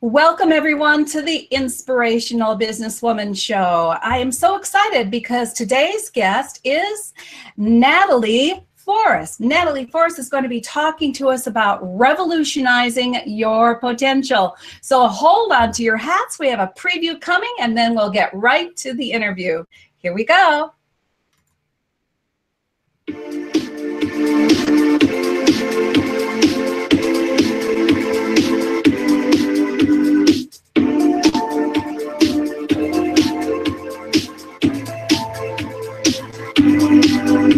Welcome, everyone, to the Inspirational Businesswoman Show. I am so excited because today's guest is Natalie Forrest. Natalie Forrest is going to be talking to us about revolutionizing your potential. So hold on to your hats. We have a preview coming, and then we'll get right to the interview. Here we go.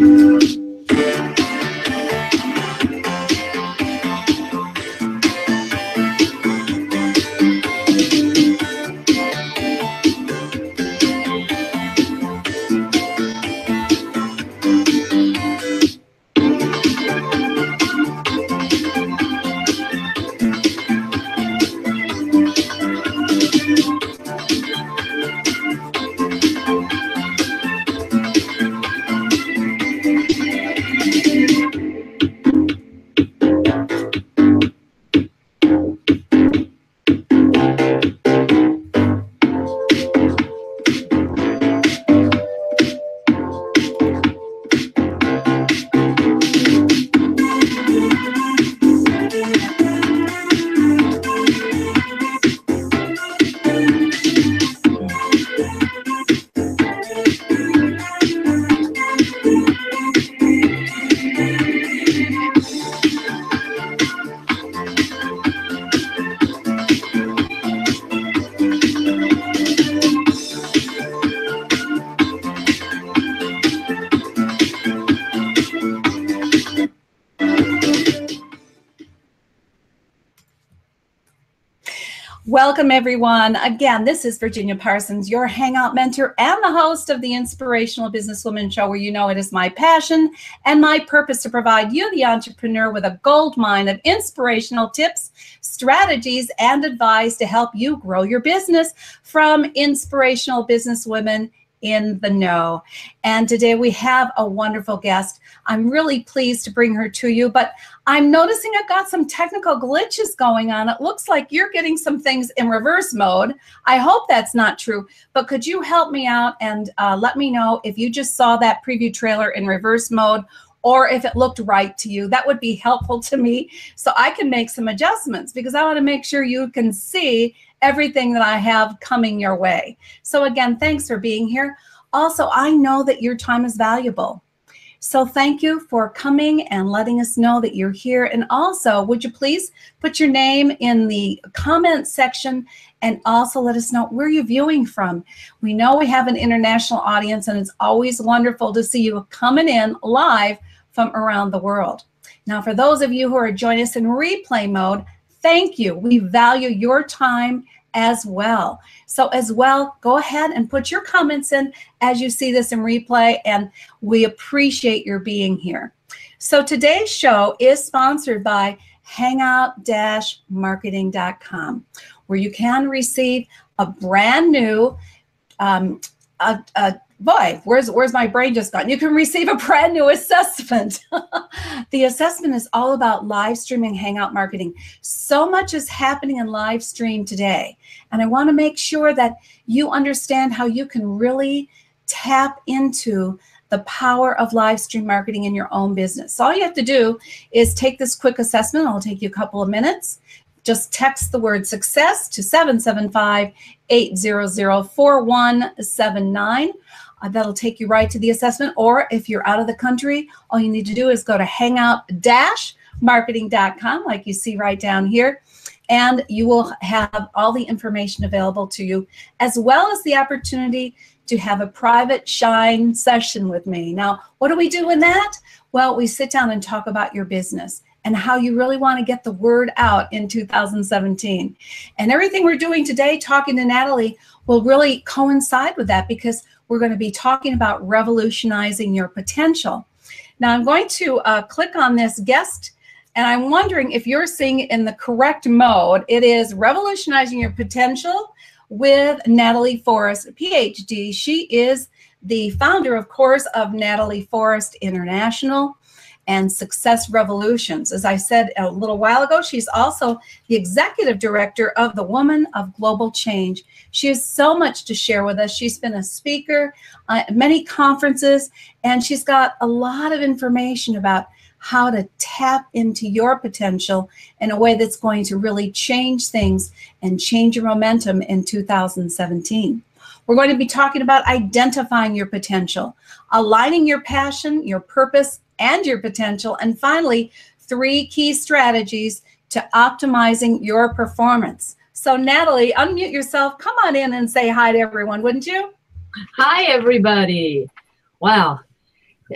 Música Welcome, everyone. Again, this is Virginia Parsons, your Hangout mentor and the host of the Inspirational Businesswoman Show, where you know it is my passion and my purpose to provide you, the entrepreneur, with a gold mine of inspirational tips, strategies, and advice to help you grow your business from inspirational businesswomen in the know. And today we have a wonderful guest. I'm really pleased to bring her to you, but I'm noticing I've got some technical glitches going on. It looks like you're getting some things in reverse mode. I hope that's not true, but could you help me out and uh, let me know if you just saw that preview trailer in reverse mode or if it looked right to you. That would be helpful to me so I can make some adjustments because I want to make sure you can see everything that I have coming your way. So again, thanks for being here. Also, I know that your time is valuable. So thank you for coming and letting us know that you're here. And also, would you please put your name in the comment section and also let us know where you're viewing from. We know we have an international audience and it's always wonderful to see you coming in live from around the world. Now, for those of you who are joining us in replay mode, thank you. We value your time as well. So, as well, go ahead and put your comments in as you see this in replay, and we appreciate your being here. So, today's show is sponsored by hangout marketing.com, where you can receive a brand new um, a, a boy, where's where's my brain just gone? You can receive a brand new assessment. the assessment is all about live streaming hangout marketing. So much is happening in live stream today. And I want to make sure that you understand how you can really tap into the power of live stream marketing in your own business. So all you have to do is take this quick assessment. It'll take you a couple of minutes. Just text the word success to 775 800 4179. Uh, that'll take you right to the assessment. Or if you're out of the country, all you need to do is go to hangout-marketing.com, like you see right down here, and you will have all the information available to you, as well as the opportunity to have a private shine session with me. Now, what do we do in that? Well, we sit down and talk about your business and how you really want to get the word out in 2017. And everything we're doing today, talking to Natalie, will really coincide with that because we're going to be talking about revolutionizing your potential. Now, I'm going to uh, click on this guest, and I'm wondering if you're seeing it in the correct mode. It is revolutionizing your potential with Natalie Forrest, PhD. She is the founder, of course, of Natalie Forrest International and Success Revolutions. As I said a little while ago, she's also the executive director of the Woman of Global Change. She has so much to share with us. She's been a speaker uh, at many conferences, and she's got a lot of information about how to tap into your potential in a way that's going to really change things and change your momentum in 2017. We're going to be talking about identifying your potential, aligning your passion, your purpose, and your potential, and finally, three key strategies to optimizing your performance. So, Natalie, unmute yourself. Come on in and say hi to everyone, wouldn't you? Hi, everybody. Wow.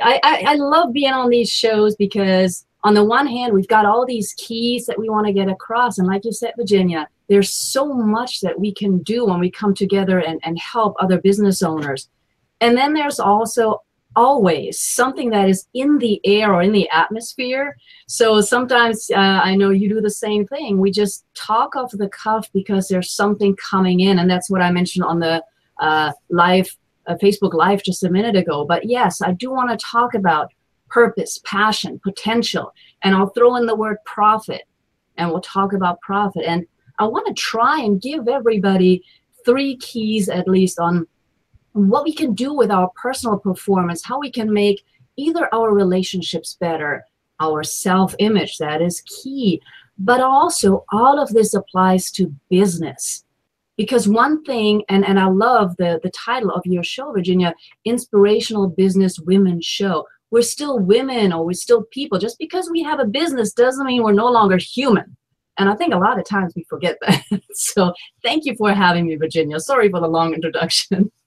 I, I, I love being on these shows because, on the one hand, we've got all these keys that we want to get across. And, like you said, Virginia, there's so much that we can do when we come together and, and help other business owners. And then there's also always something that is in the air or in the atmosphere. So sometimes uh, I know you do the same thing. We just talk off the cuff because there's something coming in, and that's what I mentioned on the uh, live uh, Facebook Live just a minute ago. But yes, I do want to talk about purpose, passion, potential, and I'll throw in the word profit, and we'll talk about profit. And I want to try and give everybody three keys at least on what we can do with our personal performance, how we can make either our relationships better, our self image, that is key. But also, all of this applies to business. Because one thing, and, and I love the, the title of your show, Virginia, Inspirational Business Women Show. We're still women or we're still people. Just because we have a business doesn't mean we're no longer human. And I think a lot of times we forget that. so thank you for having me, Virginia. Sorry for the long introduction.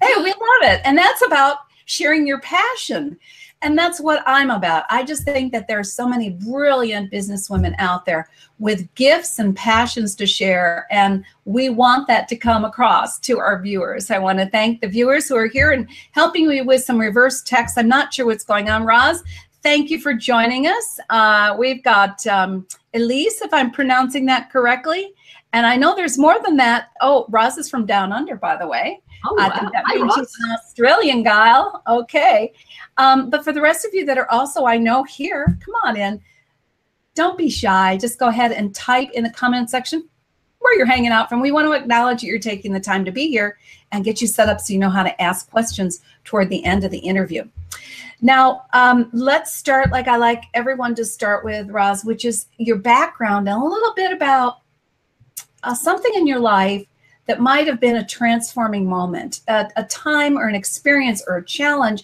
Hey, we love it. And that's about sharing your passion. And that's what I'm about. I just think that there are so many brilliant businesswomen out there with gifts and passions to share. And we want that to come across to our viewers. I want to thank the viewers who are here and helping me with some reverse text. I'm not sure what's going on, Roz. Thank you for joining us. Uh, we've got um, Elise, if I'm pronouncing that correctly. And I know there's more than that. Oh, Roz is from Down Under, by the way. Oh, I think that means she's an Australian gal. Okay. Um, but for the rest of you that are also, I know, here, come on in. Don't be shy. Just go ahead and type in the comment section where you're hanging out from. We want to acknowledge that you're taking the time to be here and get you set up so you know how to ask questions toward the end of the interview. Now, um, let's start like I like everyone to start with, Roz, which is your background and a little bit about uh, something in your life that might have been a transforming moment, a, a time or an experience or a challenge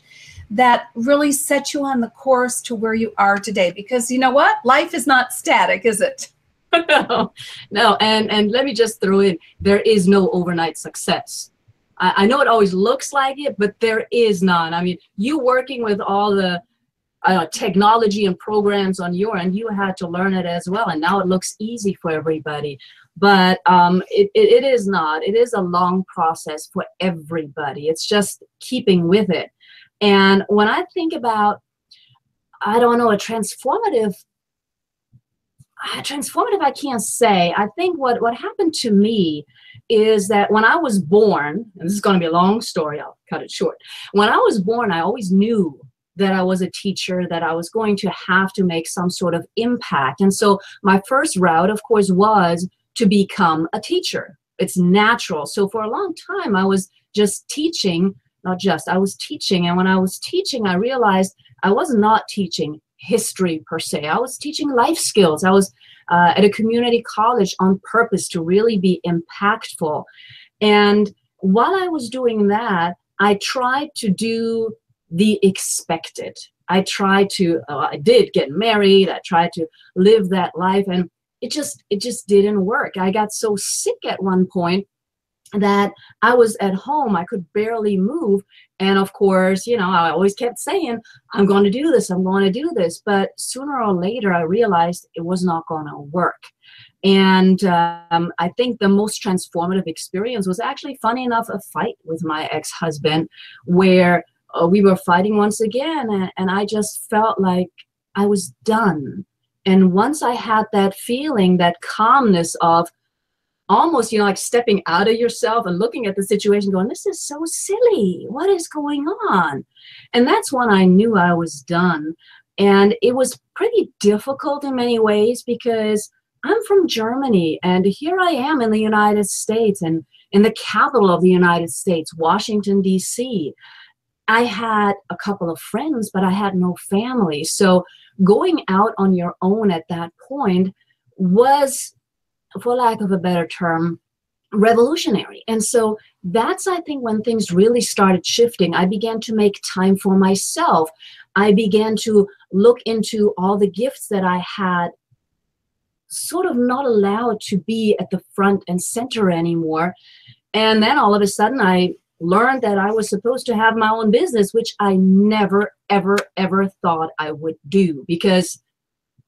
that really set you on the course to where you are today. Because you know what? Life is not static, is it? no, no. And, and let me just throw in there is no overnight success. I, I know it always looks like it, but there is none. I mean, you working with all the uh, technology and programs on your end, you had to learn it as well. And now it looks easy for everybody but um, it, it, it is not. It is a long process for everybody. It's just keeping with it. And when I think about, I don't know, a transformative, transformative, I can't say. I think what, what happened to me is that when I was born, and this is going to be a long story, I'll cut it short. When I was born, I always knew that I was a teacher, that I was going to have to make some sort of impact. And so my first route, of course, was to become a teacher. It's natural. So for a long time, I was just teaching, not just, I was teaching. And when I was teaching, I realized I was not teaching history per se. I was teaching life skills. I was uh, at a community college on purpose to really be impactful. And while I was doing that, I tried to do the expected. I tried to, uh, I did get married. I tried to live that life. And it just it just didn't work i got so sick at one point that i was at home i could barely move and of course you know i always kept saying i'm going to do this i'm going to do this but sooner or later i realized it was not going to work and um, i think the most transformative experience was actually funny enough a fight with my ex-husband where uh, we were fighting once again and, and i just felt like i was done and once I had that feeling, that calmness of almost, you know, like stepping out of yourself and looking at the situation, going, this is so silly. What is going on? And that's when I knew I was done. And it was pretty difficult in many ways because I'm from Germany and here I am in the United States and in the capital of the United States, Washington, D.C. I had a couple of friends, but I had no family. So going out on your own at that point was, for lack of a better term, revolutionary. And so that's, I think, when things really started shifting. I began to make time for myself. I began to look into all the gifts that I had sort of not allowed to be at the front and center anymore. And then all of a sudden, I learned that I was supposed to have my own business, which I never, ever, ever thought I would do because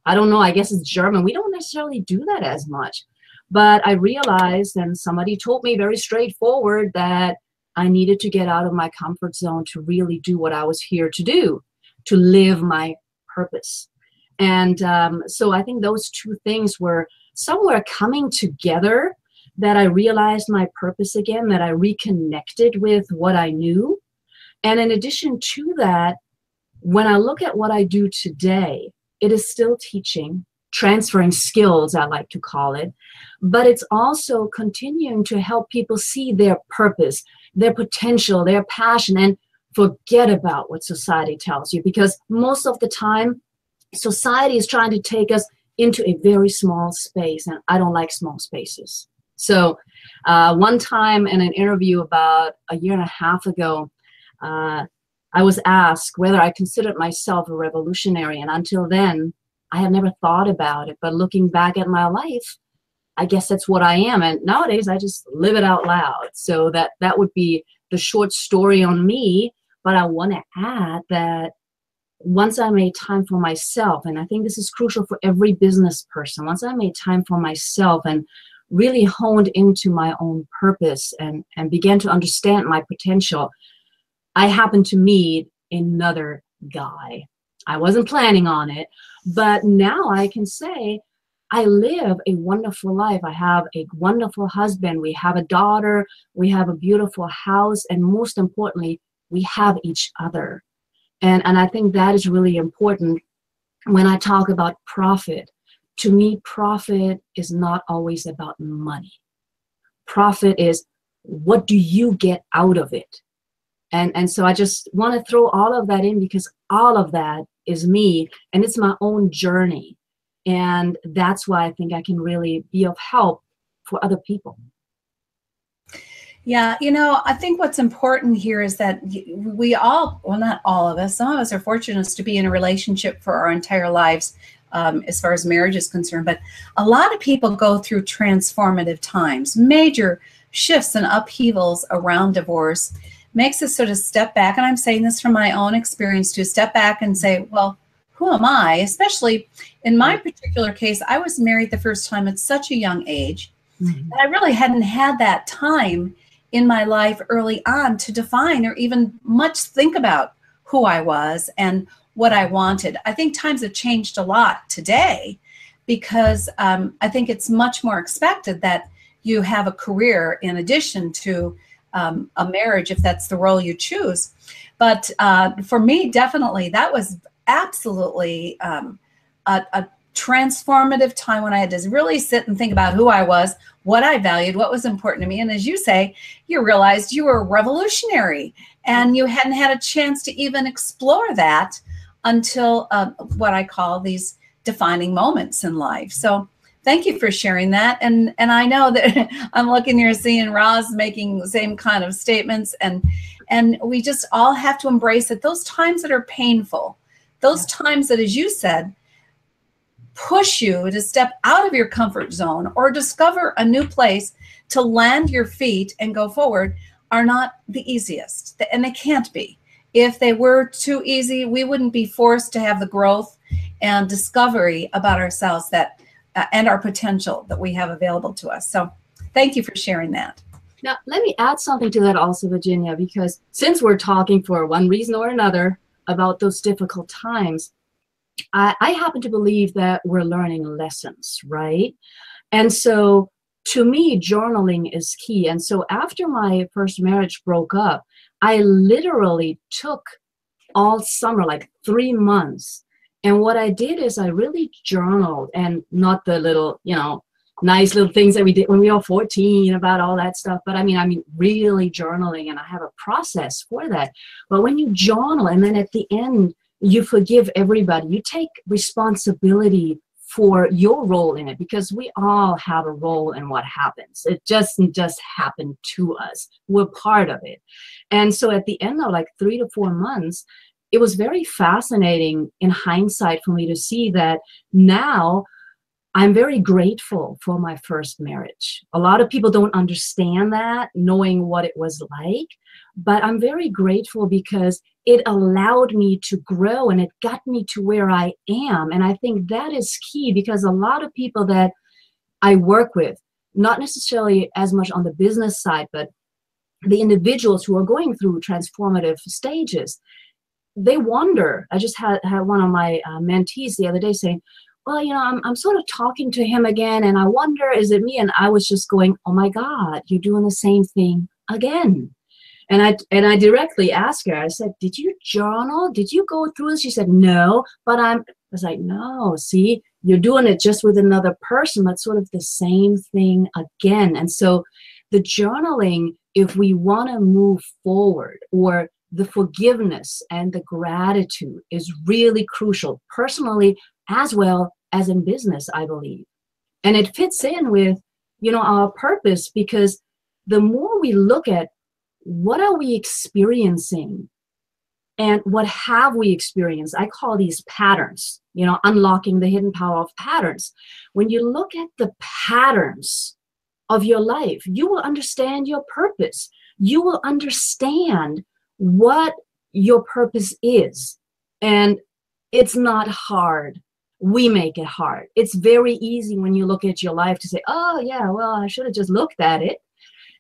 I don't know, I guess it's German. We don't necessarily do that as much. But I realized, and somebody told me very straightforward, that I needed to get out of my comfort zone to really do what I was here to do, to live my purpose. And um, so I think those two things were somewhere coming together that I realized my purpose again, that I reconnected with what I knew. And in addition to that, when I look at what I do today, it is still teaching, transferring skills, I like to call it, but it's also continuing to help people see their purpose, their potential, their passion, and forget about what society tells you because most of the time society is trying to take us into a very small space, and I don't like small spaces. So, uh, one time in an interview about a year and a half ago, uh, I was asked whether I considered myself a revolutionary, and until then, I had never thought about it. But looking back at my life, I guess that's what I am. And nowadays, I just live it out loud. So that that would be the short story on me. But I want to add that once I made time for myself, and I think this is crucial for every business person, once I made time for myself and really honed into my own purpose and, and began to understand my potential, I happened to meet another guy. I wasn't planning on it, but now I can say I live a wonderful life. I have a wonderful husband. We have a daughter. We have a beautiful house. And most importantly, we have each other. And, and I think that is really important when I talk about profit. To me, profit is not always about money. Profit is what do you get out of it? And, and so I just want to throw all of that in because all of that is me and it's my own journey. And that's why I think I can really be of help for other people. Yeah, you know, I think what's important here is that we all, well, not all of us, some of us are fortunate to be in a relationship for our entire lives um, as far as marriage is concerned. But a lot of people go through transformative times, major shifts and upheavals around divorce makes us sort of step back. And I'm saying this from my own experience to step back and say, well, who am I? Especially in my particular case, I was married the first time at such a young age. Mm-hmm. I really hadn't had that time in my life early on to define or even much think about who I was and what I wanted. I think times have changed a lot today because um, I think it's much more expected that you have a career in addition to um, a marriage if that's the role you choose. But uh, for me, definitely, that was absolutely um, a, a transformative time when I had to really sit and think about who I was, what I valued, what was important to me. And as you say, you realized you were revolutionary and you hadn't had a chance to even explore that until uh, what I call these defining moments in life. So thank you for sharing that. And and I know that I'm looking here seeing Roz making the same kind of statements and and we just all have to embrace it. Those times that are painful, those times that, as you said, push you to step out of your comfort zone or discover a new place to land your feet and go forward are not the easiest. And they can't be. If they were too easy, we wouldn't be forced to have the growth and discovery about ourselves that uh, and our potential that we have available to us. So thank you for sharing that. Now, let me add something to that also, Virginia, because since we're talking for one reason or another about those difficult times, I, I happen to believe that we're learning lessons, right? And so to me, journaling is key. And so after my first marriage broke up, I literally took all summer, like three months, And what I did is I really journaled and not the little, you know, nice little things that we did when we were 14 about all that stuff. But I mean, I mean, really journaling, and I have a process for that. But when you journal and then at the end, you forgive everybody, you take responsibility for your role in it because we all have a role in what happens. It doesn't just happen to us. We're part of it. And so at the end of like three to four months, it was very fascinating in hindsight for me to see that now I'm very grateful for my first marriage. A lot of people don't understand that, knowing what it was like, but I'm very grateful because it allowed me to grow and it got me to where I am. And I think that is key because a lot of people that I work with, not necessarily as much on the business side, but the individuals who are going through transformative stages, they wonder. I just had, had one of my uh, mentees the other day saying, well, you know, I'm, I'm sort of talking to him again, and I wonder, is it me? And I was just going, oh my God, you're doing the same thing again. And I and I directly asked her, I said, Did you journal? Did you go through this? She said, No, but I'm I was like, No, see, you're doing it just with another person, but sort of the same thing again. And so the journaling, if we want to move forward, or the forgiveness and the gratitude is really crucial, personally as well as in business, I believe. And it fits in with, you know, our purpose because the more we look at what are we experiencing and what have we experienced, I call these patterns, you know, unlocking the hidden power of patterns. When you look at the patterns of your life, you will understand your purpose. You will understand what your purpose is. And it's not hard we make it hard. It's very easy when you look at your life to say, oh, yeah, well, I should have just looked at it.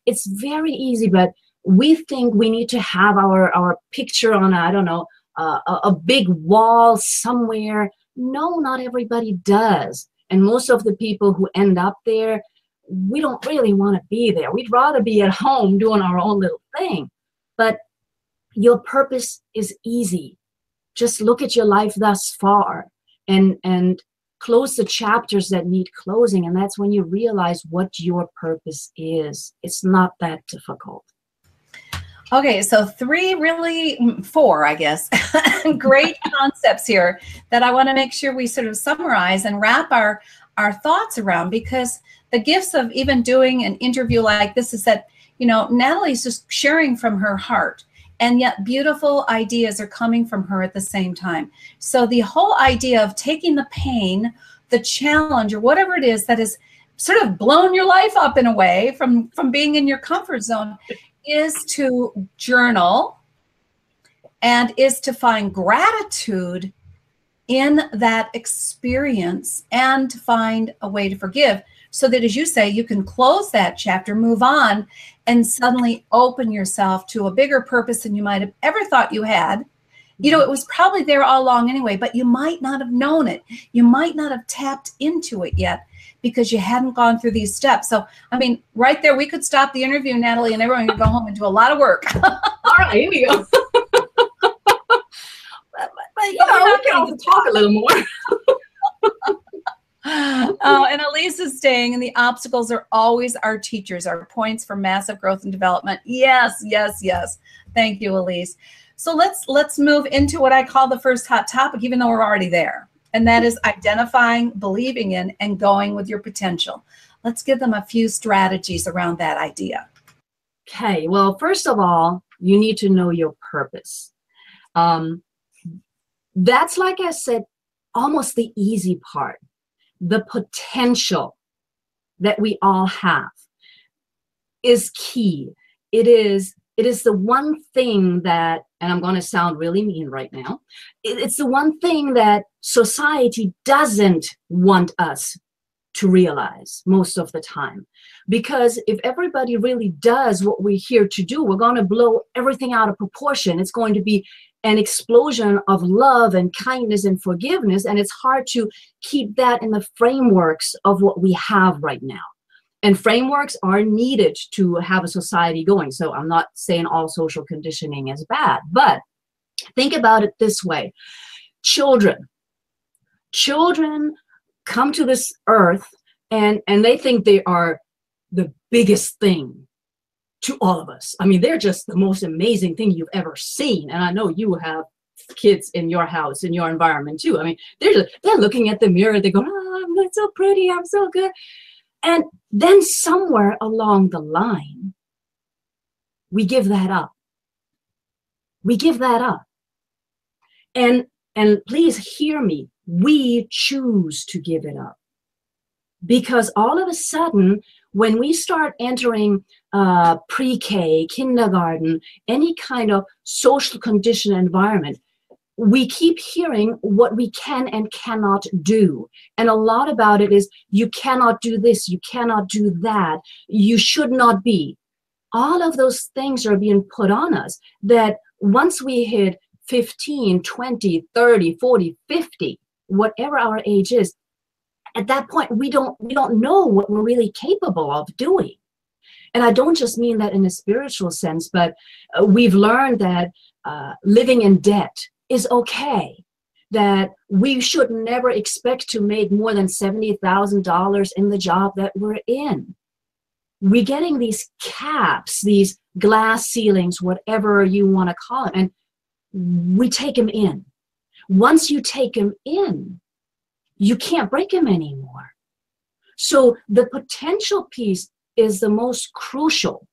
It's very easy, but we think we need to have our, our picture on, I don't know, a, a big wall somewhere. No, not everybody does. And most of the people who end up there, we don't really want to be there. We'd rather be at home doing our own little thing. But your purpose is easy. Just look at your life thus far and and close the chapters that need closing and that's when you realize what your purpose is it's not that difficult okay so three really four i guess great concepts here that i want to make sure we sort of summarize and wrap our our thoughts around because the gifts of even doing an interview like this is that you know natalie's just sharing from her heart and yet beautiful ideas are coming from her at the same time. So the whole idea of taking the pain, the challenge, or whatever it is that has sort of blown your life up in a way from from being in your comfort zone is to journal and is to find gratitude in that experience and to find a way to forgive. So that as you say you can close that chapter move on and suddenly open yourself to a bigger purpose than you might have ever thought you had. You know it was probably there all along anyway but you might not have known it. You might not have tapped into it yet because you hadn't gone through these steps so i mean right there we could stop the interview natalie and everyone could go home and do a lot of work all right here we go but, but, you know, we can also talk a little more oh, and Elise is staying, and the obstacles are always our teachers, our points for massive growth and development. Yes, yes, yes. Thank you, Elise. So let's let's move into what I call the first hot topic, even though we're already there, and that is identifying, believing in, and going with your potential. Let's give them a few strategies around that idea. Okay. Well, first of all, you need to know your purpose. Um, that's like I said, almost the easy part the potential that we all have is key. It is it is the one thing that and I'm going to sound really mean right now. It's the one thing that society doesn't want us to realize most of the time. Because if everybody really does what we're here to do, we're going to blow everything out of proportion. It's going to be an explosion of love and kindness and forgiveness. And it's hard to keep that in the frameworks of what we have right now. And frameworks are needed to have a society going. So I'm not saying all social conditioning is bad, but think about it this way children, children come to this earth and and they think they are the biggest thing to all of us. I mean, they're just the most amazing thing you've ever seen. And I know you have kids in your house, in your environment too. I mean, they're just, they're looking at the mirror, they go, oh, I'm so pretty, I'm so good. And then somewhere along the line, we give that up. We give that up. And and please hear me, we choose to give it up. Because all of a sudden, when we start entering uh, pre-K, kindergarten, any kind of social condition environment, we keep hearing what we can and cannot do. And a lot about it is you cannot do this, you cannot do that, you should not be. All of those things are being put on us that once we hit 15, 20, 30, 40, 50, whatever our age is, at that point we don't we don't know what we're really capable of doing. And I don't just mean that in a spiritual sense, but uh, we've learned that uh, living in debt is okay that we should never expect to make more than $70,000 in the job that we're in. We're getting these caps, these glass ceilings, whatever you want to call it, and we take them in. Once you take them in, you can't break them anymore. So the potential piece is the most crucial.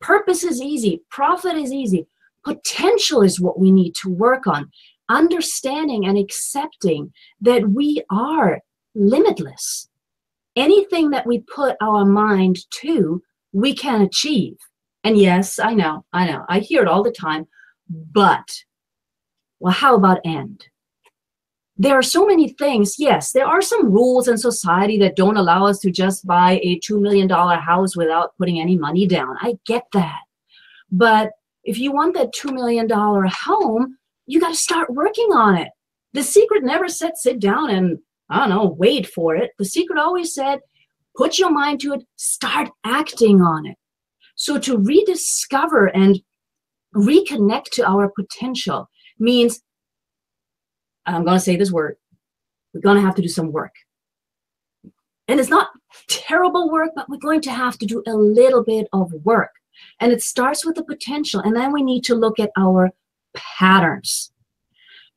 Purpose is easy, profit is easy, Potential is what we need to work on. Understanding and accepting that we are limitless. Anything that we put our mind to, we can achieve. And yes, I know, I know, I hear it all the time, but well, how about end? There are so many things. Yes, there are some rules in society that don't allow us to just buy a $2 million house without putting any money down. I get that. But if you want that $2 million home, you got to start working on it. The secret never said sit down and, I don't know, wait for it. The secret always said put your mind to it, start acting on it. So to rediscover and reconnect to our potential means, I'm going to say this word, we're going to have to do some work. And it's not terrible work, but we're going to have to do a little bit of work. And it starts with the potential. And then we need to look at our patterns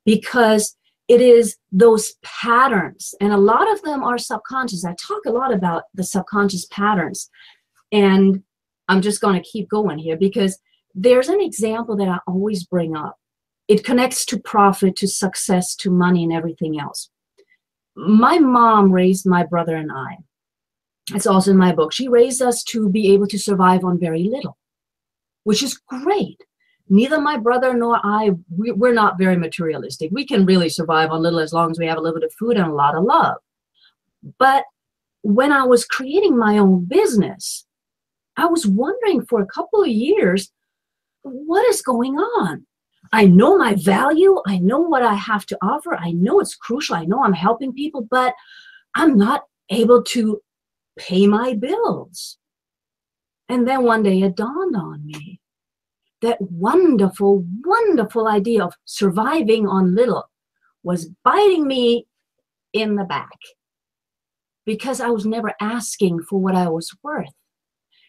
because it is those patterns, and a lot of them are subconscious. I talk a lot about the subconscious patterns. And I'm just going to keep going here because there's an example that I always bring up. It connects to profit, to success, to money, and everything else. My mom raised my brother and I it's also in my book. She raised us to be able to survive on very little, which is great. Neither my brother nor I, we, we're not very materialistic. We can really survive on little as long as we have a little bit of food and a lot of love. But when I was creating my own business, I was wondering for a couple of years, what is going on? I know my value. I know what I have to offer. I know it's crucial. I know I'm helping people, but I'm not able to pay my bills. And then one day it dawned on me that wonderful, wonderful idea of surviving on little was biting me in the back because I was never asking for what I was worth.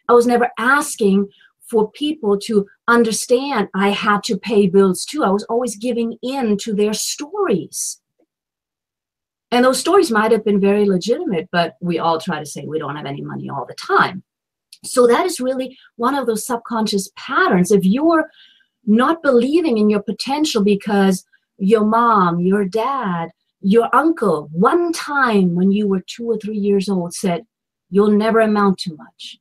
I was never asking for people to understand I had to pay bills too. I was always giving in to their stories. And those stories might have been very legitimate, but we all try to say we don't have any money all the time. So that is really one of those subconscious patterns. If you're not believing in your potential because your mom, your dad, your uncle, one time when you were two or three years old said, You'll never amount to much.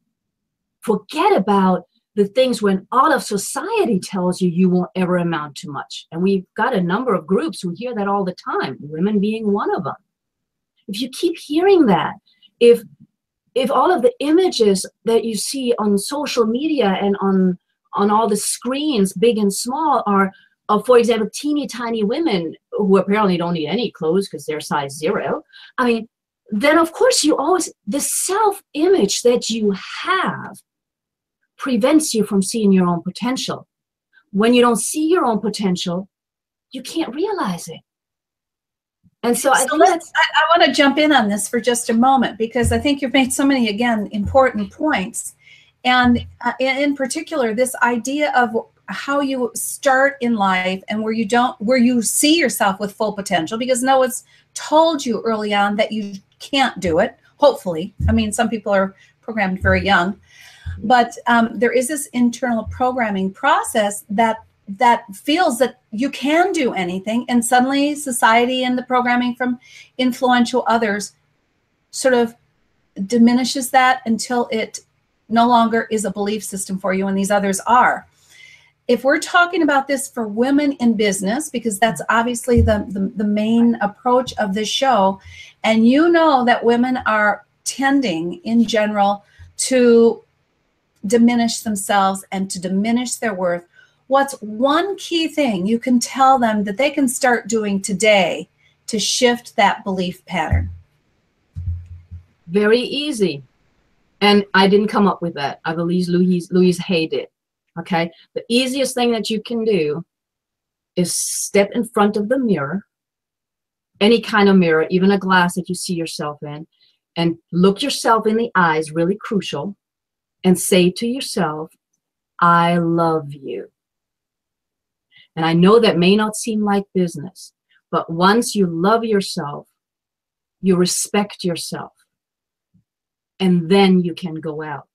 Forget about the things when all of society tells you you won't ever amount to much. And we've got a number of groups who hear that all the time, women being one of them. If you keep hearing that, if if all of the images that you see on social media and on on all the screens, big and small, are of, for example, teeny tiny women who apparently don't need any clothes because they're size zero. I mean, then of course you always the self image that you have prevents you from seeing your own potential. When you don't see your own potential, you can't realize it. And so, so I, I, I want to jump in on this for just a moment because I think you've made so many, again, important points. And uh, in particular, this idea of how you start in life and where you don't, where you see yourself with full potential because no one's told you early on that you can't do it. Hopefully. I mean, some people are programmed very young. But um, there is this internal programming process that that feels that you can do anything and suddenly society and the programming from influential others sort of diminishes that until it no longer is a belief system for you and these others are. If we're talking about this for women in business because that's obviously the, the, the main approach of this show and you know that women are tending in general to diminish themselves and to diminish their worth what's one key thing you can tell them that they can start doing today to shift that belief pattern? Very easy. And I didn't come up with that. I believe Louise, Louise Hay did. Okay. The easiest thing that you can do is step in front of the mirror, any kind of mirror, even a glass that you see yourself in, and look yourself in the eyes, really crucial, and say to yourself, I love you. And I know that may not seem like business, but once you love yourself, you respect yourself, and then you can go out.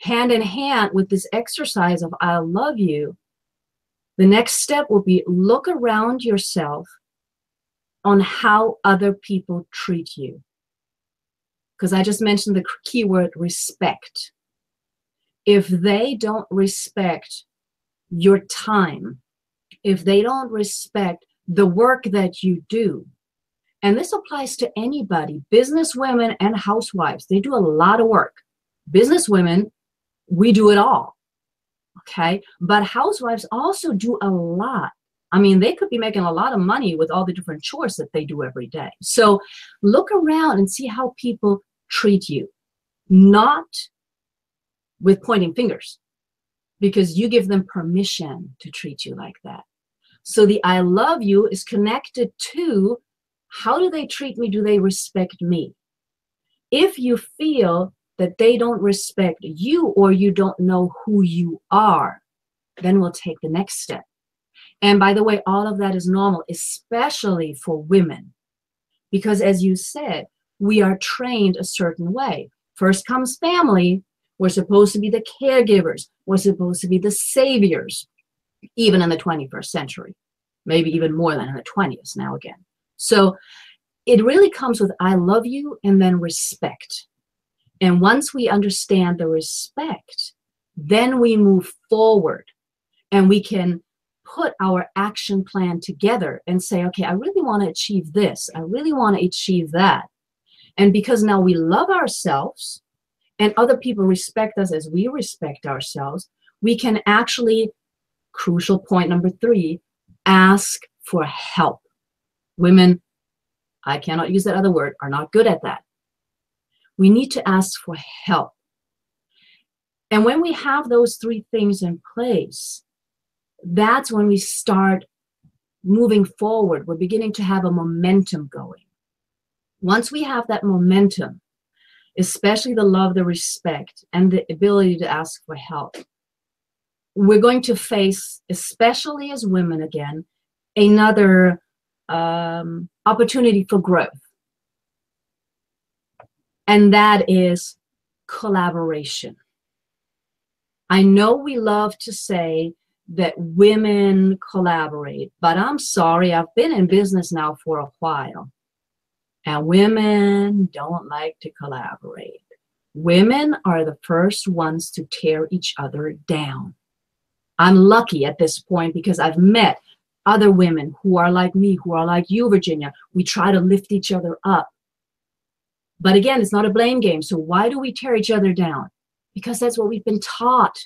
Hand in hand with this exercise of I love you, the next step will be look around yourself on how other people treat you. Because I just mentioned the keyword respect. If they don't respect your time, if they don't respect the work that you do, and this applies to anybody, business women and housewives, they do a lot of work. Business women, we do it all. Okay. But housewives also do a lot. I mean, they could be making a lot of money with all the different chores that they do every day. So look around and see how people treat you, not with pointing fingers, because you give them permission to treat you like that. So the I love you is connected to how do they treat me? Do they respect me? If you feel that they don't respect you or you don't know who you are, then we'll take the next step. And by the way, all of that is normal, especially for women. Because as you said, we are trained a certain way. First comes family. We're supposed to be the caregivers. We're supposed to be the saviors even in the 21st century, maybe even more than in the 20th now again. So it really comes with I love you and then respect. And once we understand the respect, then we move forward and we can put our action plan together and say, okay, I really want to achieve this. I really want to achieve that. And because now we love ourselves and other people respect us as we respect ourselves, we can actually crucial point number three ask for help. Women, I cannot use that other word, are not good at that. We need to ask for help. And when we have those three things in place, that's when we start moving forward. We're beginning to have a momentum going. Once we have that momentum, especially the love, the respect, and the ability to ask for help, we're going to face, especially as women again, another um, opportunity for growth. And that is collaboration. I know we love to say that women collaborate, but I'm sorry, I've been in business now for a while, and women don't like to collaborate. Women are the first ones to tear each other down. I'm lucky at this point because I've met other women who are like me, who are like you, Virginia. We try to lift each other up. But again, it's not a blame game. So why do we tear each other down? Because that's what we've been taught.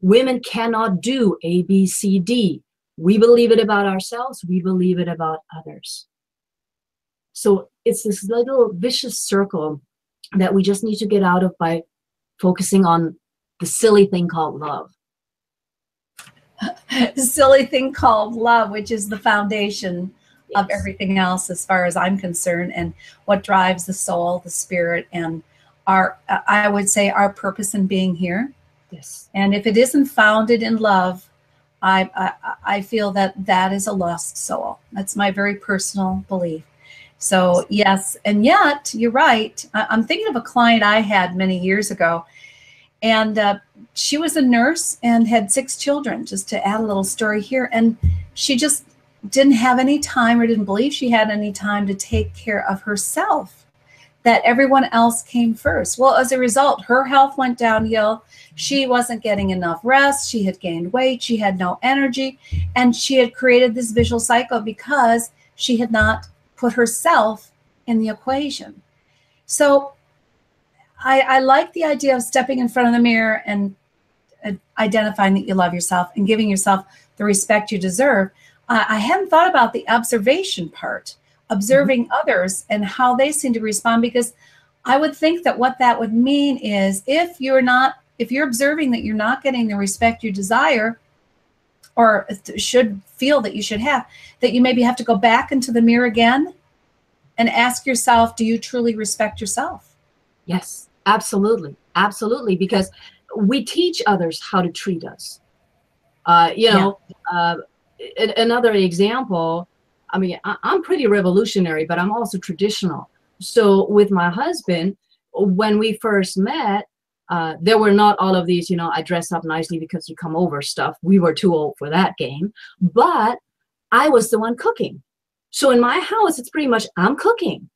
Women cannot do A, B, C, D. We believe it about ourselves, we believe it about others. So it's this little vicious circle that we just need to get out of by focusing on the silly thing called love. silly thing called love, which is the foundation yes. of everything else as far as I'm concerned and what drives the soul, the spirit, and our, uh, I would say, our purpose in being here. Yes. And if it isn't founded in love, I, I, I feel that that is a lost soul. That's my very personal belief. So, yes. And yet, you're right. I, am thinking of a client I had many years ago. And uh, she was a nurse and had six children, just to add a little story here. And she just didn't have any time or didn't believe she had any time to take care of herself, that everyone else came first. Well, as a result, her health went downhill. She wasn't getting enough rest. She had gained weight. She had no energy. And she had created this visual cycle because she had not put herself in the equation. So I, I like the idea of stepping in front of the mirror and uh, identifying that you love yourself and giving yourself the respect you deserve. Uh, I hadn't thought about the observation part, observing mm-hmm. others and how they seem to respond, because I would think that what that would mean is if you're not, if you're observing that you're not getting the respect you desire, or should feel that you should have, that you maybe have to go back into the mirror again and ask yourself, do you truly respect yourself? Yes, absolutely. Absolutely. Because we teach others how to treat us. Uh, you know, yeah. uh, another example, I mean, I, I'm pretty revolutionary, but I'm also traditional. So with my husband, when we first met, uh, there were not all of these, you know, I dress up nicely because you come over stuff. We were too old for that game. But I was the one cooking. So in my house, it's pretty much I'm cooking.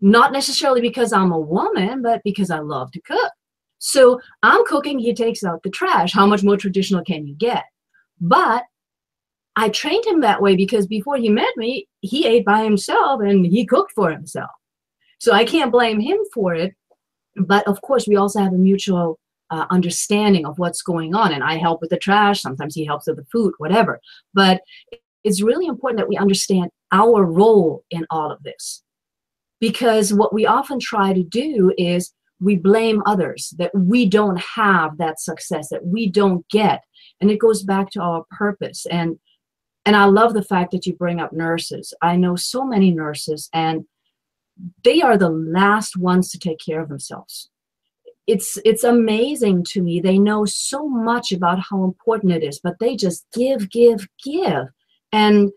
Not necessarily because I'm a woman, but because I love to cook. So I'm cooking, he takes out the trash. How much more traditional can you get? But I trained him that way because before he met me, he ate by himself and he cooked for himself. So I can't blame him for it. But of course, we also have a mutual uh, understanding of what's going on. And I help with the trash. Sometimes he helps with the food, whatever. But it's really important that we understand our role in all of this. Because what we often try to do is we blame others that we don't have that success, that we don't get. And it goes back to our purpose. And and I love the fact that you bring up nurses. I know so many nurses, and they are the last ones to take care of themselves. It's it's amazing to me. They know so much about how important it is, but they just give, give, give. And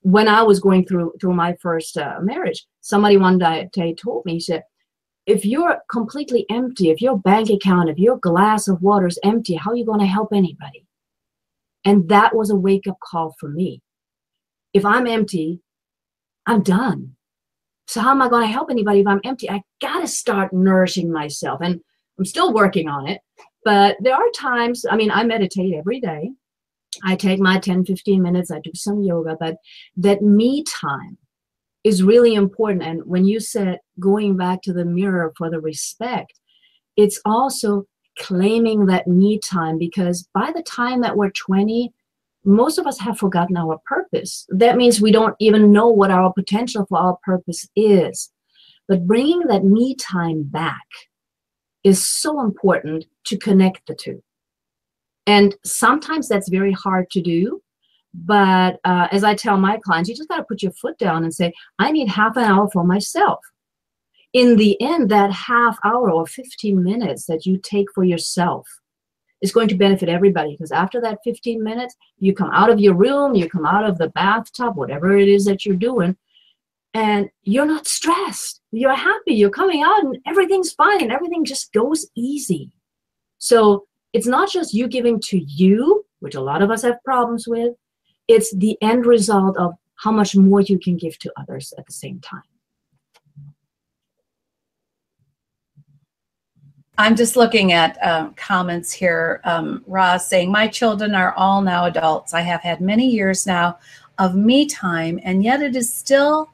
when I was going through through my first uh, marriage, somebody one day told me, said, if you're completely empty, if your bank account, if your glass of water is empty, how are you going to help anybody? And that was a wake up call for me. If I'm empty, I'm done. So, how am I going to help anybody if I'm empty? I got to start nourishing myself. And I'm still working on it. But there are times, I mean, I meditate every day. I take my 10, 15 minutes, I do some yoga, but that me time is really important. And when you said going back to the mirror for the respect, it's also claiming that me time because by the time that we're 20, most of us have forgotten our purpose. That means we don't even know what our potential for our purpose is. But bringing that me time back is so important to connect the two. And sometimes that's very hard to do. But uh, as I tell my clients, you just got to put your foot down and say, I need half an hour for myself in the end, that half hour or 15 minutes that you take for yourself is going to benefit everybody because after that 15 minutes, you come out of your room, you come out of the bathtub, whatever it is that you're doing, and you're not stressed. You're happy. You're coming out and everything's fine and everything just goes easy. So it's not just you giving to you, which a lot of us have problems with, it's the end result of how much more you can give to others at the same time. I'm just looking at um, comments here. Um, Roz saying, My children are all now adults. I have had many years now of me time, and yet it is still.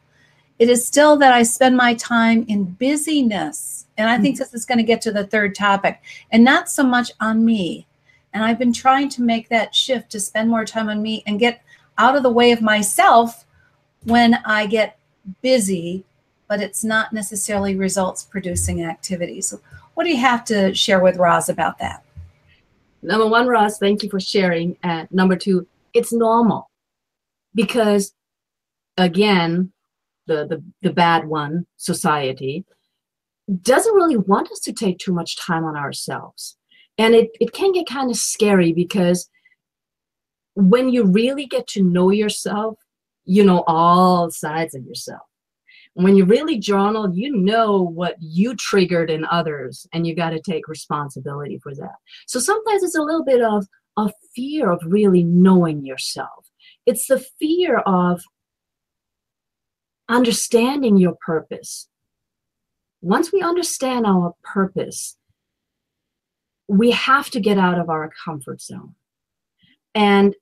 It is still that I spend my time in busyness. And I think mm-hmm. this is going to get to the third topic, and not so much on me. And I've been trying to make that shift to spend more time on me and get out of the way of myself when I get busy, but it's not necessarily results producing activities. What do you have to share with Roz about that? Number one, Roz, thank you for sharing. And number two, it's normal because again, the, the, the bad one, society, doesn't really want us to take too much time on ourselves. And it, it can get kind of scary because when you really get to know yourself, you know all sides of yourself. When you really journal, you know what you triggered in others, and you got to take responsibility for that. So sometimes it's a little bit of a fear of really knowing yourself. It's the fear of understanding your purpose. Once we understand our purpose, we have to get out of our comfort zone. And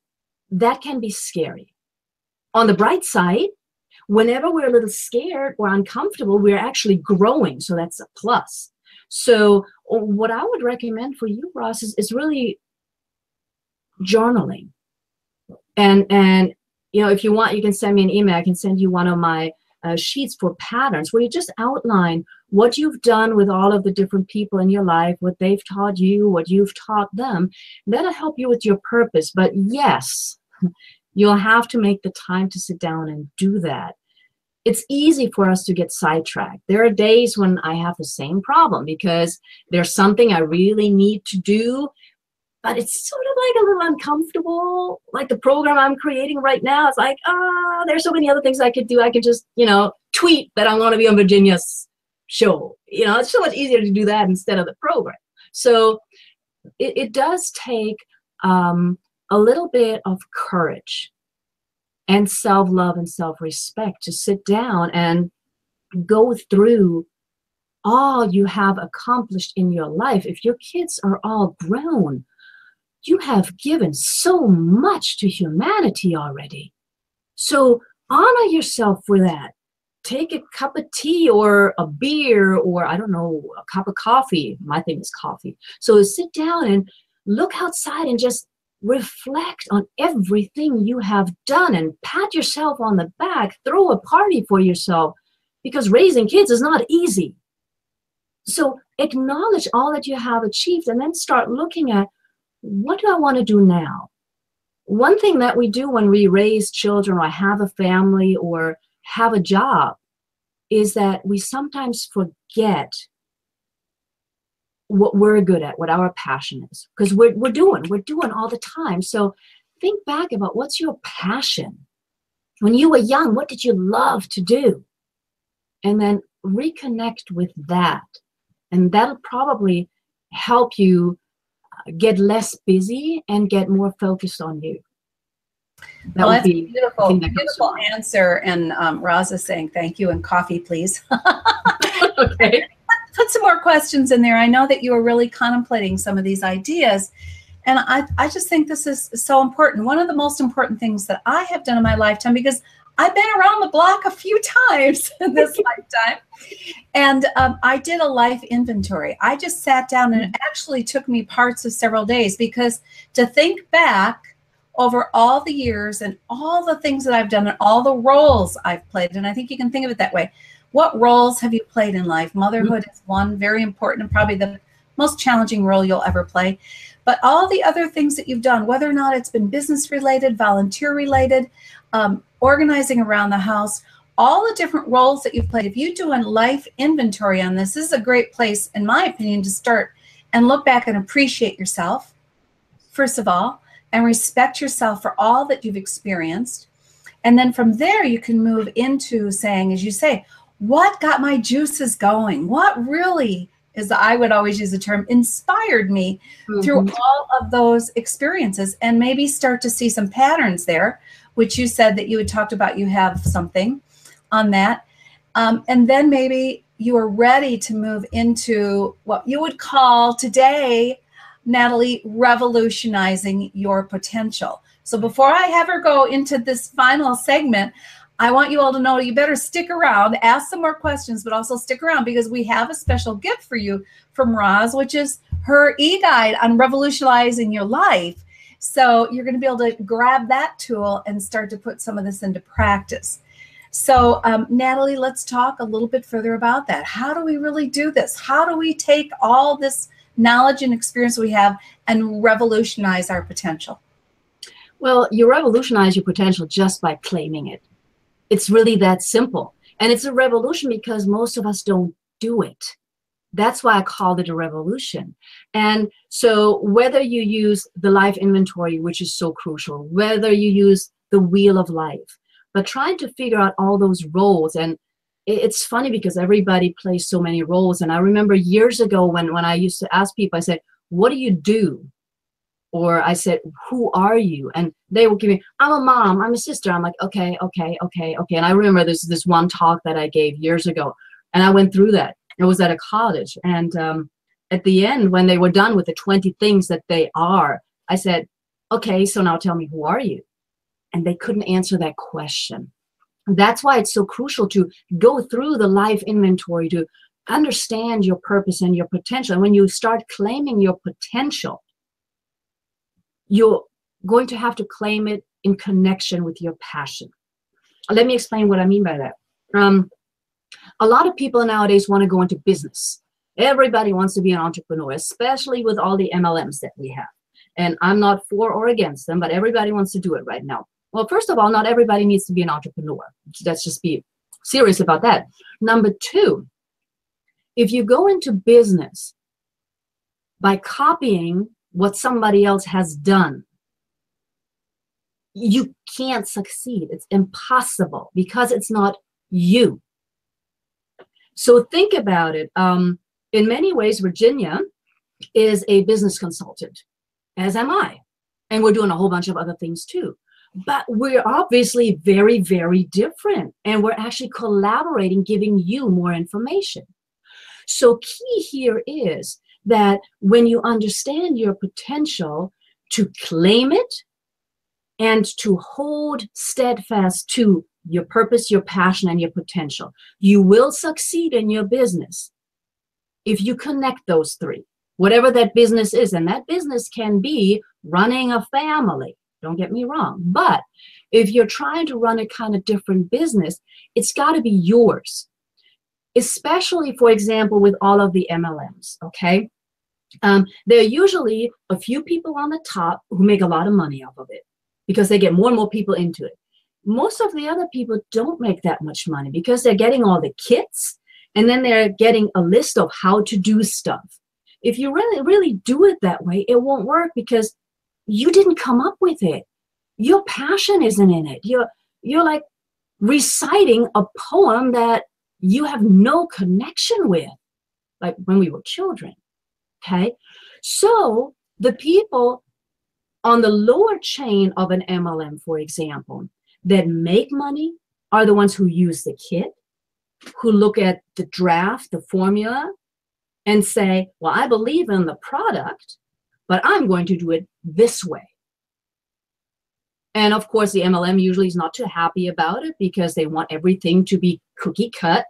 that can be scary. On the bright side, whenever we're a little scared or uncomfortable, we're actually growing. So that's a plus. So, what I would recommend for you, Roz, is, is really journaling. And, and, you know, if you want, you can send me an email. I can send you one of my uh, sheets for patterns where you just outline what you've done with all of the different people in your life, what they've taught you, what you've taught them. That'll help you with your purpose. But yes, you'll have to make the time to sit down and do that. It's easy for us to get sidetracked. There are days when I have the same problem because there's something I really need to do, but it's sort of like a little uncomfortable. Like the program I'm creating right now, it's like, ah, oh, there's so many other things I could do. I could just, you know, tweet that I'm going to be on Virginia's show. You know, it's so much easier to do that instead of the program. So it, it does take um, a little bit of courage and self love and self respect to sit down and go through all you have accomplished in your life. If your kids are all grown, you have given so much to humanity already. So honor yourself for that. Take a cup of tea or a beer or I don't know, a cup of coffee. My thing is coffee. So sit down and look outside and just reflect on everything you have done and pat yourself on the back, throw a party for yourself because raising kids is not easy. So acknowledge all that you have achieved and then start looking at what do I want to do now? One thing that we do when we raise children or have a family or have a job is that we sometimes forget what we're good at, what our passion is, because we're, we're doing, we're doing all the time. So think back about what's your passion. When you were young, what did you love to do? And then reconnect with that. And that'll probably help you uh, get less busy and get more focused on you. That well, that's be, beautiful, beautiful answer. And um, Roz is saying thank you and coffee, please. okay put some more questions in there. I know that you are really contemplating some of these ideas. And I, I just think this is so important. One of the most important things that I have done in my lifetime, because I've been around the block a few times in this lifetime. And um, I did a life inventory. I just sat down and it actually took me parts of several days because to think back over all the years and all the things that I've done and all the roles I've played, and I think you can think of it that way what roles have you played in life? Motherhood is one very important and probably the most challenging role you'll ever play. But all the other things that you've done, whether or not it's been business related, volunteer related, um, organizing around the house, all the different roles that you've played. If you do a life inventory on this, this is a great place, in my opinion, to start and look back and appreciate yourself, first of all, and respect yourself for all that you've experienced. And then from there, you can move into saying, as you say, what got my juices going? What really is I would always use the term inspired me mm-hmm. through all of those experiences and maybe start to see some patterns there, which you said that you had talked about you have something on that. Um, and then maybe you are ready to move into what you would call today, Natalie, revolutionizing your potential. So before I have her go into this final segment, I want you all to know you better stick around, ask some more questions, but also stick around because we have a special gift for you from Roz, which is her e guide on revolutionizing your life. So you're going to be able to grab that tool and start to put some of this into practice. So, um, Natalie, let's talk a little bit further about that. How do we really do this? How do we take all this knowledge and experience we have and revolutionize our potential? Well, you revolutionize your potential just by claiming it It's really that simple. And it's a revolution because most of us don't do it. That's why I called it a revolution. And so, whether you use the life inventory, which is so crucial, whether you use the wheel of life, but trying to figure out all those roles and it's funny because everybody plays so many roles and i remember years ago when when i used to ask people i said what do you do or I said, Who are you? And they will give me, I'm a mom, I'm a sister. I'm like, Okay, okay, okay, okay. And I remember this this one talk that I gave years ago, and I went through that. It was at a college. And um, at the end, when they were done with the 20 things that they are, I said, Okay, so now tell me, who are you? And they couldn't answer that question. That's why it's so crucial to go through the life inventory to understand your purpose and your potential. And when you start claiming your potential, you're going to have to claim it in connection with your passion. Let me explain what I mean by that. Um, a lot of people nowadays want to go into business. Everybody wants to be an entrepreneur, especially with all the MLMs that we have. And I'm not for or against them, but everybody wants to do it right now. Well, first of all, not everybody needs to be an entrepreneur. Let's just be serious about that. Number two, if you go into business by copying what somebody else has done, you can't succeed. It's impossible because it's not you. So think about it. Um, in many ways, Virginia is a business consultant, as am I. And we're doing a whole bunch of other things too. But we're obviously very, very different. And we're actually collaborating, giving you more information. So, key here is that when you understand your potential to claim it and to hold steadfast to your purpose, your passion, and your potential, you will succeed in your business if you connect those three, whatever that business is. And that business can be running a family, don't get me wrong. But if you're trying to run a kind of different business, it's got to be yours especially, for example, with all of the MLMs, okay? Um, there are usually a few people on the top who make a lot of money off of it because they get more and more people into it. Most of the other people don't make that much money because they're getting all the kits and then they're getting a list of how to do stuff. If you really, really do it that way, it won't work because you didn't come up with it. Your passion isn't in it. You're you're like reciting a poem that you have no connection with, like when we were children. Okay. So the people on the lower chain of an MLM, for example, that make money are the ones who use the kit, who look at the draft, the formula, and say, well, I believe in the product, but I'm going to do it this way. And of course, the MLM usually is not too happy about it because they want everything to be cookie cut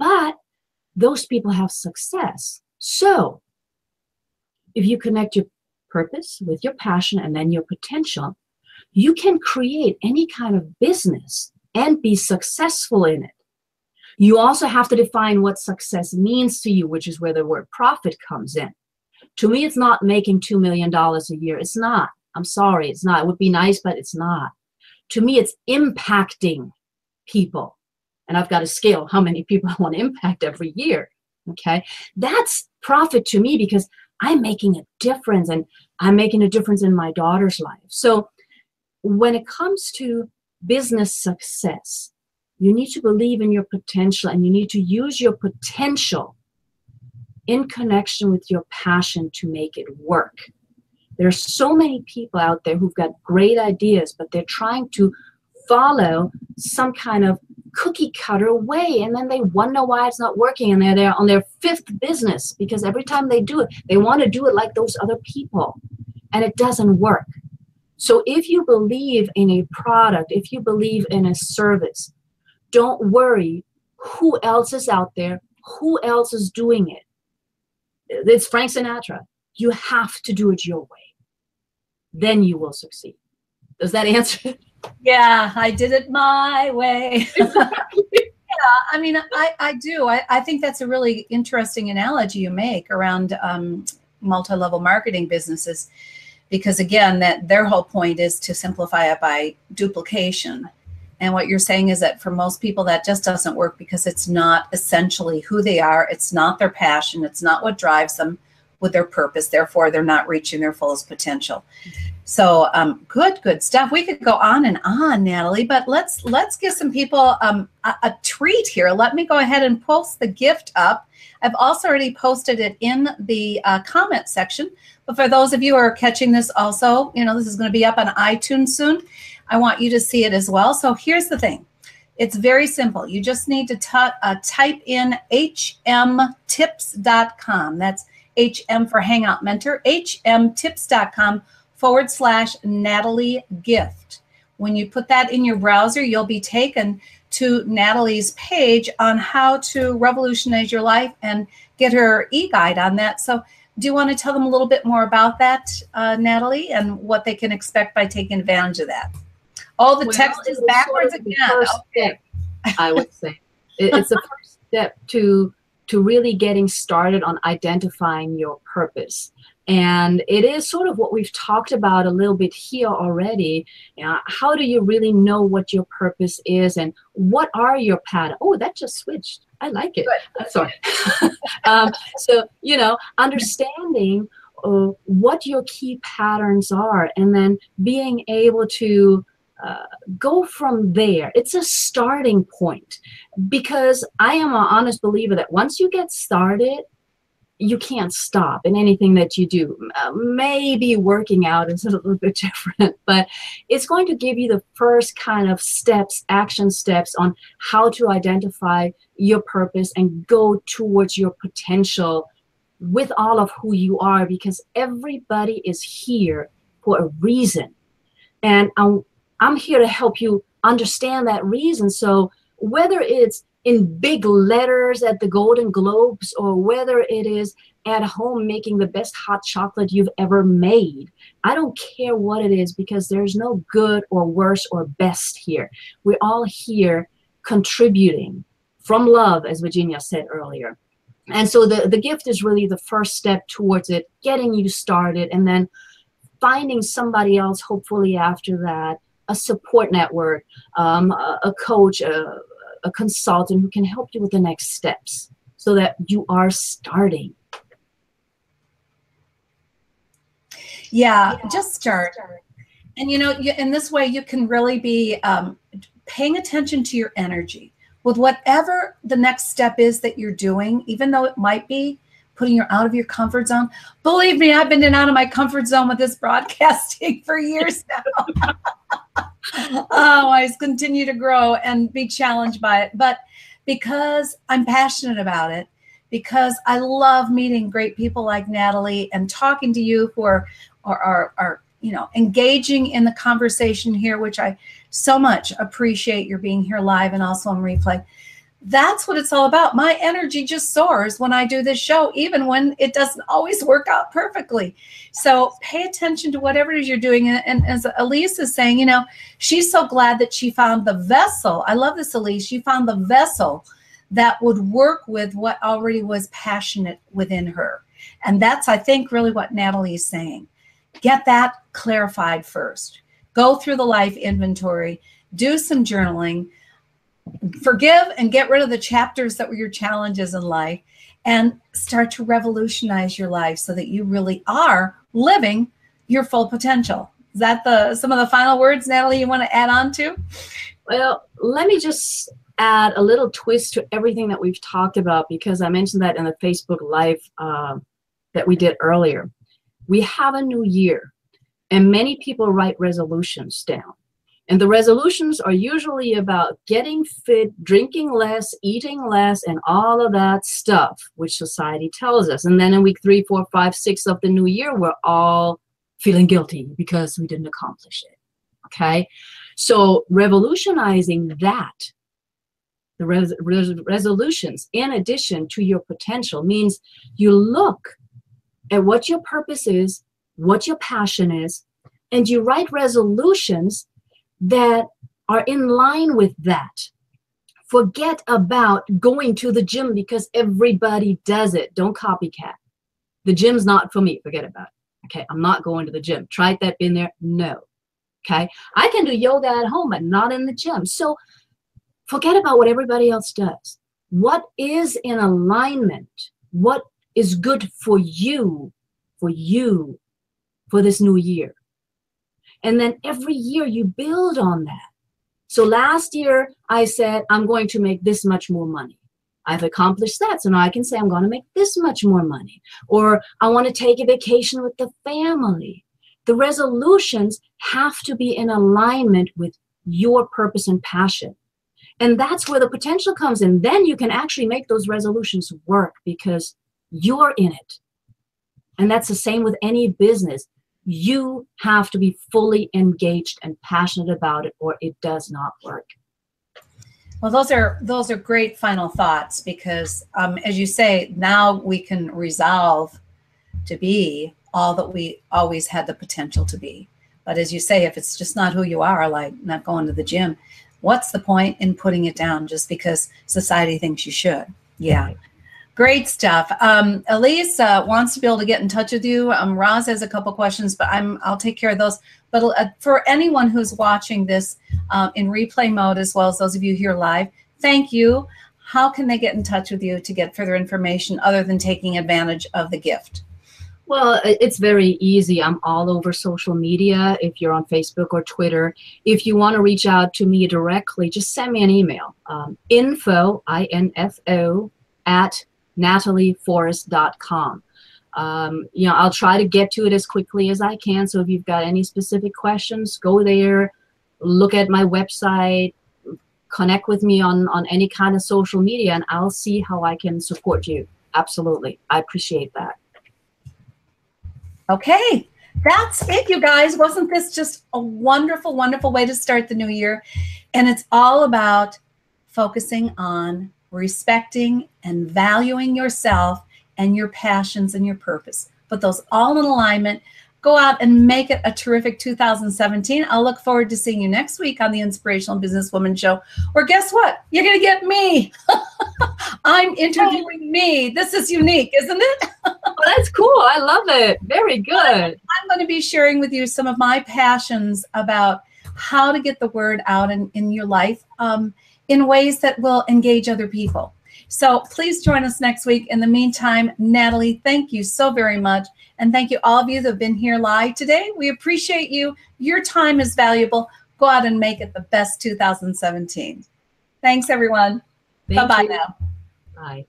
but those people have success. So if you connect your purpose with your passion and then your potential, you can create any kind of business and be successful in it. You also have to define what success means to you, which is where the word profit comes in. To me, it's not making $2 million a year. It's not. I'm sorry, it's not. It would be nice, but it's not. To me, it's impacting people and I've got to scale how many people I want to impact every year. Okay. That's profit to me because I'm making a difference and I'm making a difference in my daughter's life. So when it comes to business success, you need to believe in your potential and you need to use your potential in connection with your passion to make it work. There are so many people out there who've got great ideas, but they're trying to follow some kind of cookie cutter way and then they wonder why it's not working and they're there on their fifth business because every time they do it they want to do it like those other people and it doesn't work. So if you believe in a product if you believe in a service don't worry who else is out there who else is doing it. It's frank sinatra. You have to do it your way. Then you will succeed. Does that answer yeah, I did it my way. Yeah, I mean, I, I do. I, I think that's a really interesting analogy you make around um, multi-level marketing businesses, because again, that their whole point is to simplify it by duplication. And what you're saying is that for most people, that just doesn't work because it's not essentially who they are. It's not their passion. It's not what drives them with their purpose. Therefore, they're not reaching their fullest potential. So, um, good, good stuff. We could go on and on, Natalie, but let's let's give some people um, a, a treat here. Let me go ahead and post the gift up. I've also already posted it in the uh, comment section. But for those of you who are catching this also, you know, this is going to be up on iTunes soon. I want you to see it as well. So here's the thing. It's very simple. You just need to uh, type in hmtips.com. That's HM for Hangout Mentor, hmtips.com forward slash Natalie Gift. When you put that in your browser, you'll be taken to Natalie's page on how to revolutionize your life and get her e guide on that. So, do you want to tell them a little bit more about that, uh, Natalie, and what they can expect by taking advantage of that? All the well, text is backwards sort of again. First okay. step, I would say it's the first step to to really getting started on identifying your purpose. And it is sort of what we've talked about a little bit here already. How do you really know what your purpose is and what are your patterns? Oh, that just switched. I like it. Uh, sorry. um, so, you know, understanding uh, what your key patterns are and then being able to uh, go from there. It's a starting point because I am an honest believer that once you get started, you can't stop in anything that you do. Uh, maybe working out is a little bit different, but it's going to give you the first kind of steps, action steps on how to identify your purpose and go towards your potential with all of who you are because everybody is here for a reason. And I'm, I'm here to help you understand that reason. So whether it's in big letters at the Golden Globes or whether it is at home making the best hot chocolate you've ever made. I don't care what it is because there's no good or worse or best here. We're all here contributing from love, as Virginia said earlier. And so the, the gift is really the first step towards it, getting you started, and then finding somebody else, hopefully, after that, a support network, um, a, a coach, a, a consultant who can help you with the next steps so that you are starting. Yeah, yeah. just start. And you know, you, in this way, you can really be um, paying attention to your energy with whatever the next step is that you're doing, even though it might be putting you out of your comfort zone. Believe me, I've been in out of my comfort zone with this broadcasting for years now. oh, I continue to grow and be challenged by it. But because I'm passionate about it, because I love meeting great people like Natalie and talking to you who are, are, are, are you know, engaging in the conversation here, which I so much appreciate your being here live and also on replay that's what it's all about. My energy just soars when I do this show, even when it doesn't always work out perfectly. So pay attention to whatever it is you're doing. And, as Elise is saying, you know, she's so glad that she found the vessel. I love this, Elise. She found the vessel that would work with what already was passionate within her. And that's, I think, really what Natalie is saying. Get that clarified first. Go through the life inventory, do some journaling forgive and get rid of the chapters that were your challenges in life and start to revolutionize your life so that you really are living your full potential. Is that the some of the final words, Natalie, you want to add on to? Well, let me just add a little twist to everything that we've talked about because I mentioned that in the Facebook Live uh, that we did earlier. We have a new year, and many people write resolutions down. And the resolutions are usually about getting fit, drinking less, eating less, and all of that stuff, which society tells us. And then in week three, four, five, six of the new year, we're all feeling guilty because we didn't accomplish it. Okay? So revolutionizing that, the res- res- resolutions, in addition to your potential, means you look at what your purpose is, what your passion is, and you write resolutions that are in line with that. Forget about going to the gym because everybody does it. Don't copycat. The gym's not for me. Forget about it. Okay, I'm not going to the gym. Tried that been there? No. Okay. I can do yoga at home, but not in the gym. So forget about what everybody else does. What is in alignment? What is good for you, for you, for this new year? And then every year you build on that. So last year I said, I'm going to make this much more money. I've accomplished that. So now I can say, I'm going to make this much more money. Or I want to take a vacation with the family. The resolutions have to be in alignment with your purpose and passion. And that's where the potential comes in. Then you can actually make those resolutions work because you're in it. And that's the same with any business. You have to be fully engaged and passionate about it, or it does not work. Well, those are those are great final thoughts because, um, as you say, now we can resolve to be all that we always had the potential to be. But as you say, if it's just not who you are, like not going to the gym, what's the point in putting it down just because society thinks you should? Yeah. Great stuff. Um, Elise uh, wants to be able to get in touch with you. Um, Roz has a couple questions, but I'm I'll take care of those. But uh, for anyone who's watching this uh, in replay mode, as well as those of you here live, thank you. How can they get in touch with you to get further information other than taking advantage of the gift? Well, it's very easy. I'm all over social media. If you're on Facebook or Twitter, if you want to reach out to me directly, just send me an email. Um, info, I-N-F-O, at natalieforrest.com. Um, you know, I'll try to get to it as quickly as I can. So if you've got any specific questions, go there, look at my website, connect with me on, on any kind of social media, and I'll see how I can support you. Absolutely. I appreciate that. Okay, that's it, you guys. Wasn't this just a wonderful, wonderful way to start the new year? And it's all about focusing on respecting and valuing yourself and your passions and your purpose. Put those all in alignment. Go out and make it a terrific 2017. I'll look forward to seeing you next week on the Inspirational Businesswoman Show. Or guess what? You're going to get me. I'm interviewing me. This is unique, isn't it? Oh, that's cool. I love it. Very good. I'm going to be sharing with you some of my passions about how to get the word out in, in your life um, in ways that will engage other people. So please join us next week. In the meantime, Natalie, thank you so very much. And thank you all of you that have been here live today. We appreciate you. Your time is valuable. Go out and make it the best 2017. Thanks, everyone. Bye bye now. Bye.